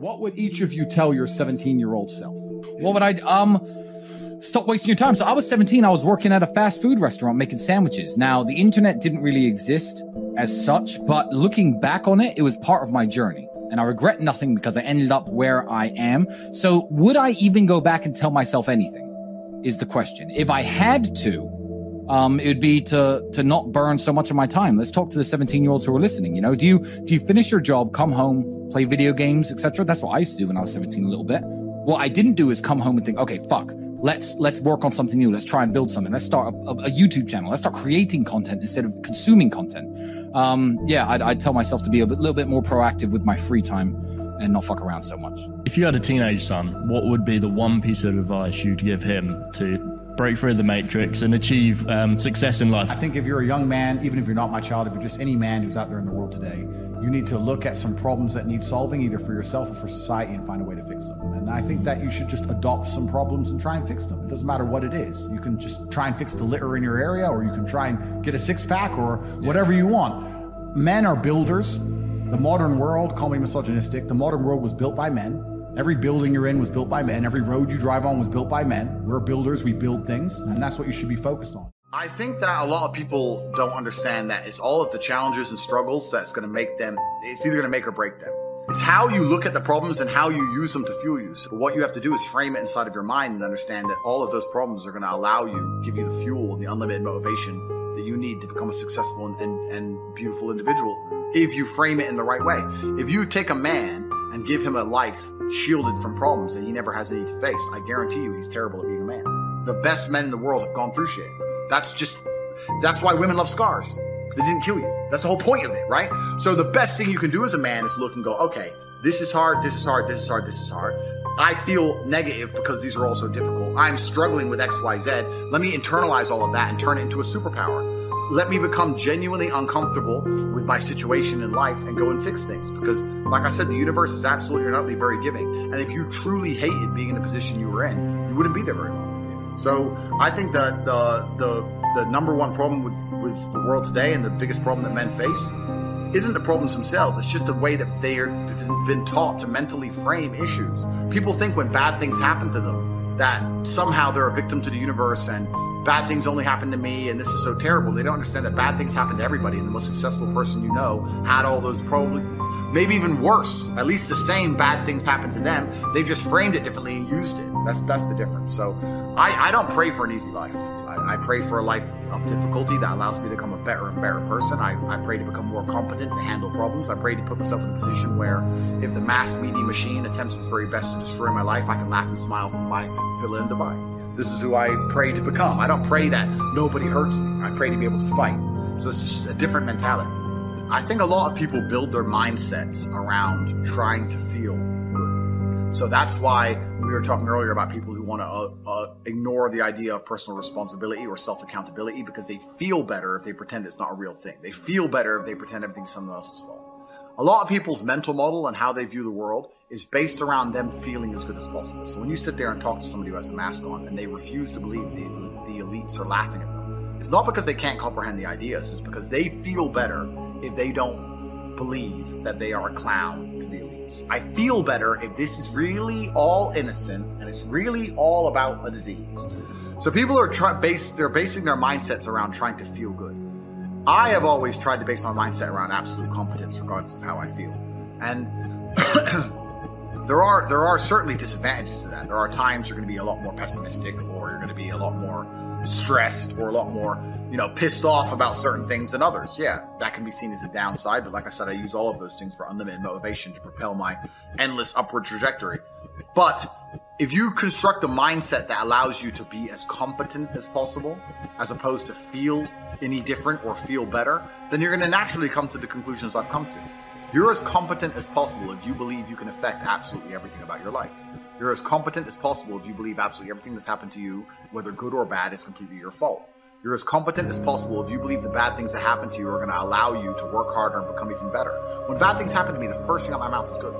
What would each of you tell your 17 year old self? What would I um stop wasting your time? So I was 17, I was working at a fast food restaurant making sandwiches. Now, the internet didn't really exist as such, but looking back on it, it was part of my journey. And I regret nothing because I ended up where I am. So would I even go back and tell myself anything? Is the question. If I had to, um, it would be to to not burn so much of my time. Let's talk to the 17 year olds who are listening. You know, do you do you finish your job, come home, play video games, etc.? That's what I used to do when I was 17 a little bit. What I didn't do is come home and think, okay, fuck, let's let's work on something new. Let's try and build something. Let's start a, a, YouTube channel. Let's start creating content instead of consuming content. Um, yeah, I'd, I'd tell myself to be a bit, little bit more proactive with my free time and not fuck around so much. If you had a teenage son, what would be the one piece of advice you'd give him to break through the matrix and achieve um, success in life? I think if you're a young man, even if you're not my child, if you're just any man who's out there in the world today, you need to look at some problems that need solving, either for yourself or for society, and find a way to fix them. And I think that you should just adopt some problems and try and fix them. It doesn't matter what it is. You can just try and fix the litter in your area, or you can try and get a six pack, or whatever you want. Men are builders. The modern world, call me misogynistic, the modern world was built by men. Every building you're in was built by men. Every road you drive on was built by men. We're builders, we build things, and that's what you should be focused on. I think that a lot of people don't understand that it's all of the challenges and struggles that's going to make them, it's either going to make or break them. It's how you look at the problems and how you use them to fuel you. So what you have to do is frame it inside of your mind and understand that all of those problems are going to allow you, give you the fuel, the unlimited motivation that you need to become a successful and, and, and beautiful individual if you frame it in the right way. If you take a man and give him a life shielded from problems that he never has any to face, I guarantee you he's terrible at being a man. The best men in the world have gone through shit. That's just, that's why women love scars. Because it didn't kill you. That's the whole point of it, right? So the best thing you can do as a man is look and go, okay, this is hard, this is hard, this is hard, this is hard. I feel negative because these are all so difficult. I'm struggling with XYZ. Let me internalize all of that and turn it into a superpower. Let me become genuinely uncomfortable with my situation in life and go and fix things. Because, like I said, the universe is absolutely utterly very giving. And if you truly hated being in the position you were in, you wouldn't be there very long. So I think that the the the number one problem with with the world today and the biggest problem that men face isn't the problems themselves. It's just the way that they are been taught to mentally frame issues. People think when bad things happen to them that somehow they're a victim to the universe and bad things only happen to me and this is so terrible. They don't understand that bad things happen to everybody and the most successful person you know had all those probably maybe even worse. At least the same bad things happened to them. They just framed it differently and used it. That's that's the difference. So I, I don't pray for an easy life. I, I, pray for a life of difficulty that allows me to become a better and better person. I, I pray to become more competent to handle problems. I pray to put myself in a position where if the mass media machine attempts its very best to destroy my life, I can laugh and smile from my villa in Dubai. This is who I pray to become. I don't pray that nobody hurts me. I pray to be able to fight. So it's a different mentality. I think a lot of people build their mindsets around trying to feel good. So that's why we were talking earlier about people who want to uh, uh, ignore the idea of personal responsibility or self accountability because they feel better if they pretend it's not a real thing. They feel better if they pretend everything's someone else's fault. A lot of people's mental model and how they view the world is based around them feeling as good as possible. So when you sit there and talk to somebody who has the mask on and they refuse to believe the, the, the elites are laughing at them, it's not because they can't comprehend the ideas, it's because they feel better if they don't believe that they are a clown to the elites. I feel better if this is really all innocent and it's really all about a disease. So people are try- base they're basing their mindsets around trying to feel good. I have always tried to base my mindset around absolute competence, regardless of how I feel. And there are there are certainly disadvantages to that. There are times you're going to be a lot more pessimistic, or you're going to be a lot more stressed, or a lot more you know, pissed off about certain things than others. Yeah, that can be seen as a downside, but like I said, I use all of those things for unlimited motivation to propel my endless upward trajectory. But if you construct a mindset that allows you to be as competent as possible, as opposed to feel any different or feel better, then you're going to naturally come to the conclusions I've come to. You're as competent as possible if you believe you can affect absolutely everything about your life. You're as competent as possible if you believe absolutely everything that's happened to you, whether good or bad, is completely your fault. You're as competent as possible if you believe the bad things that happen to you are going to allow you to work harder and become even better. When bad things happen to me, the first thing out my mouth is good.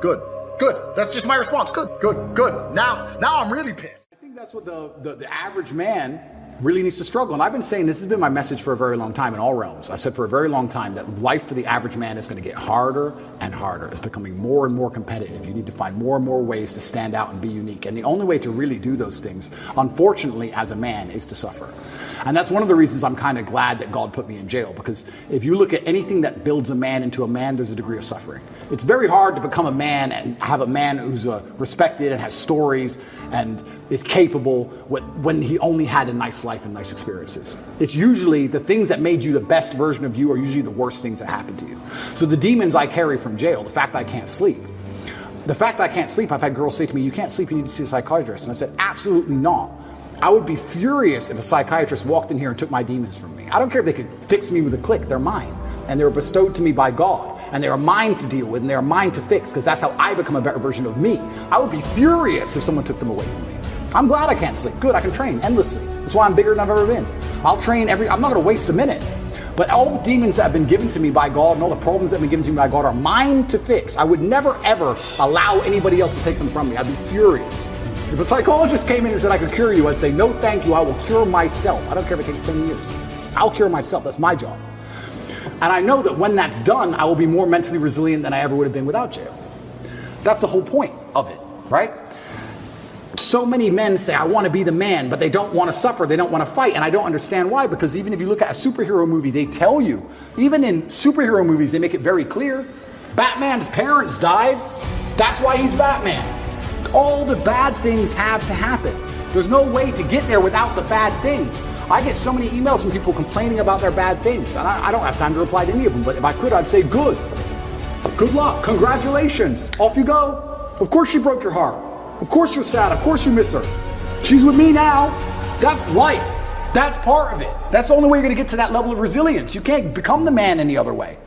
Good. Good. That's just my response. Good. Good. Good. Now, now I'm really pissed. I think that's what the, the, the average man really needs to struggle. And I've been saying this has been my message for a very long time in all realms. I've said for a very long time that life for the average man is going to get harder and harder. It's becoming more and more competitive. You need to find more and more ways to stand out and be unique. And the only way to really do those things, unfortunately, as a man, is to suffer. And that's one of the reasons I'm kind of glad that God put me in jail because if you look at anything that builds a man into a man, there's a degree of suffering. It's very hard to become a man and have a man who's uh, respected and has stories and is capable when he only had a nice life and nice experiences. It's usually the things that made you the best version of you are usually the worst things that happened to you. So the demons I carry from jail, the fact I can't sleep, the fact I can't sleep, I've had girls say to me, You can't sleep, you need to see a psychiatrist. And I said, Absolutely not. I would be furious if a psychiatrist walked in here and took my demons from me. I don't care if they could fix me with a click, they're mine. And they were bestowed to me by God. And they are mine to deal with and they are mine to fix because that's how I become a better version of me. I would be furious if someone took them away from me. I'm glad I can't sleep. Good, I can train endlessly. That's why I'm bigger than I've ever been. I'll train every, I'm not going to waste a minute. But all the demons that have been given to me by God and all the problems that have been given to me by God are mine to fix. I would never ever allow anybody else to take them from me. I'd be furious. If a psychologist came in and said I could cure you, I'd say, no, thank you. I will cure myself. I don't care if it takes 10 years. I'll cure myself. That's my job. And I know that when that's done, I will be more mentally resilient than I ever would have been without jail. That's the whole point of it, right? So many men say, I want to be the man, but they don't want to suffer. They don't want to fight. And I don't understand why, because even if you look at a superhero movie, they tell you, even in superhero movies, they make it very clear Batman's parents died. That's why he's Batman. All the bad things have to happen. There's no way to get there without the bad things. I get so many emails from people complaining about their bad things, and I, I, don't have time to reply to any of them, but if I could, I'd say, good. Good luck. Congratulations. Off you go. Of course, she broke your heart. Of course, you're sad. Of course, you miss her. She's with me now. That's life. That's part of it. That's the only way you're going to get to that level of resilience. You can't become the man any other way.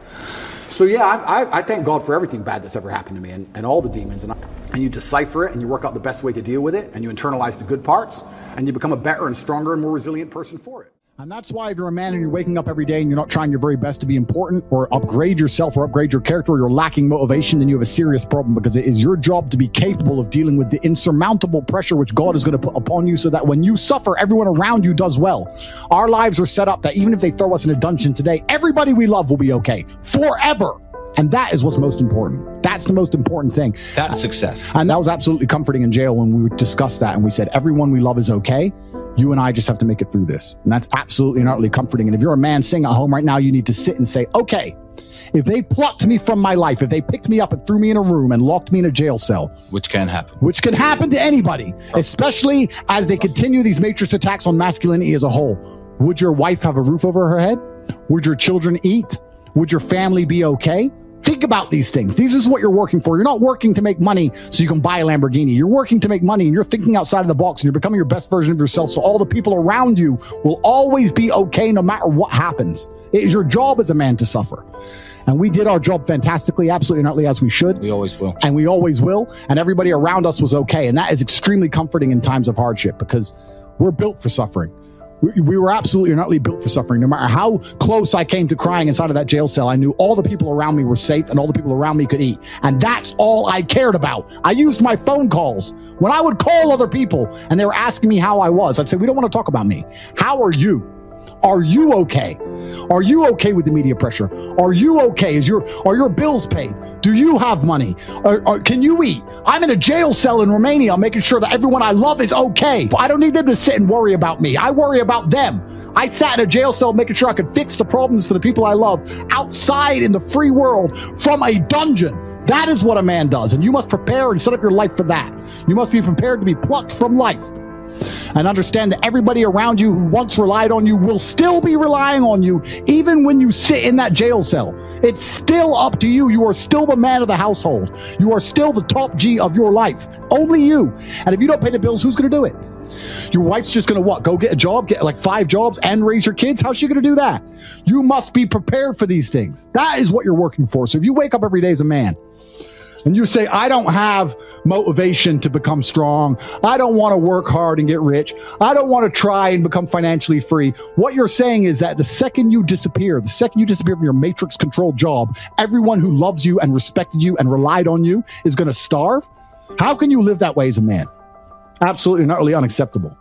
So, yeah, I, I, I thank God for everything bad that's ever happened to me and, and all the demons. And I, and you decipher it and you work out the best way to deal with it and you internalize the good parts and you become a better and stronger and more resilient person for it. And that's why if you're a man and you're waking up every day and you're not trying your very best to be important or upgrade yourself or upgrade your character or you're lacking motivation, then you have a serious problem because it is your job to be capable of dealing with the insurmountable pressure which God is going to put upon you so that when you suffer, everyone around you does well. Our lives are set up that even if they throw us in a dungeon today, everybody we love will be okay forever. And that is what's most important. That's the most important thing. That's success. And that was absolutely comforting in jail when we discussed that and we said, everyone we love is okay. You and I just have to make it through this. And that's absolutely and utterly comforting. And if you're a man sitting at home right now, you need to sit and say, okay, if they plucked me from my life, if they picked me up and threw me in a room and locked me in a jail cell, which can happen, which can happen to anybody, especially as they continue these matrix attacks on masculinity as a whole, would your wife have a roof over her head? Would your children eat? Would your family be okay? Think about these things. This is what you're working for. You're not working to make money so you can buy a Lamborghini. You're working to make money and you're thinking outside of the box and you're becoming your best version of yourself. So all the people around you will always be okay no matter what happens. It is your job as a man to suffer. And we did our job fantastically, absolutely not as we should. We always will. And we always will. And everybody around us was okay. And that is extremely comforting in times of hardship because we're built for suffering. We, we were absolutely not built for suffering. No matter how close I came to crying inside of that jail cell, I knew all the people around me were safe and all the people around me could eat. And that's all I cared about. I used my phone calls. When I would call other people and they were asking me how I was, I'd say, we don't want to talk about me. How are you? Are you okay? Are you okay with the media pressure? Are you okay? Is your are your bills paid? Do you have money? Or, or, can you eat? I'm in a jail cell in Romania, making sure that everyone I love is okay. I don't need them to sit and worry about me. I worry about them. I sat in a jail cell making sure I could fix the problems for the people I love outside in the free world from a dungeon. That is what a man does, and you must prepare and set up your life for that. You must be prepared to be plucked from life and understand that everybody around you who once relied on you will still be relying on you even when you sit in that jail cell. It's still up to you. You are still the man of the household. You are still the top G of your life. Only you. And if you don't pay the bills, who's going to do it? Your wife's just going to what? Go get a job, get like five jobs and raise your kids? How's she going to do that? You must be prepared for these things. That is what you're working for. So if you wake up every day as a man, and you say, I don't have motivation to become strong. I don't want to work hard and get rich. I don't want to try and become financially free. What you're saying is that the second you disappear, the second you disappear from your matrix controlled job, everyone who loves you and respected you and relied on you is going to starve. How can you live that way as a man? Absolutely not really unacceptable.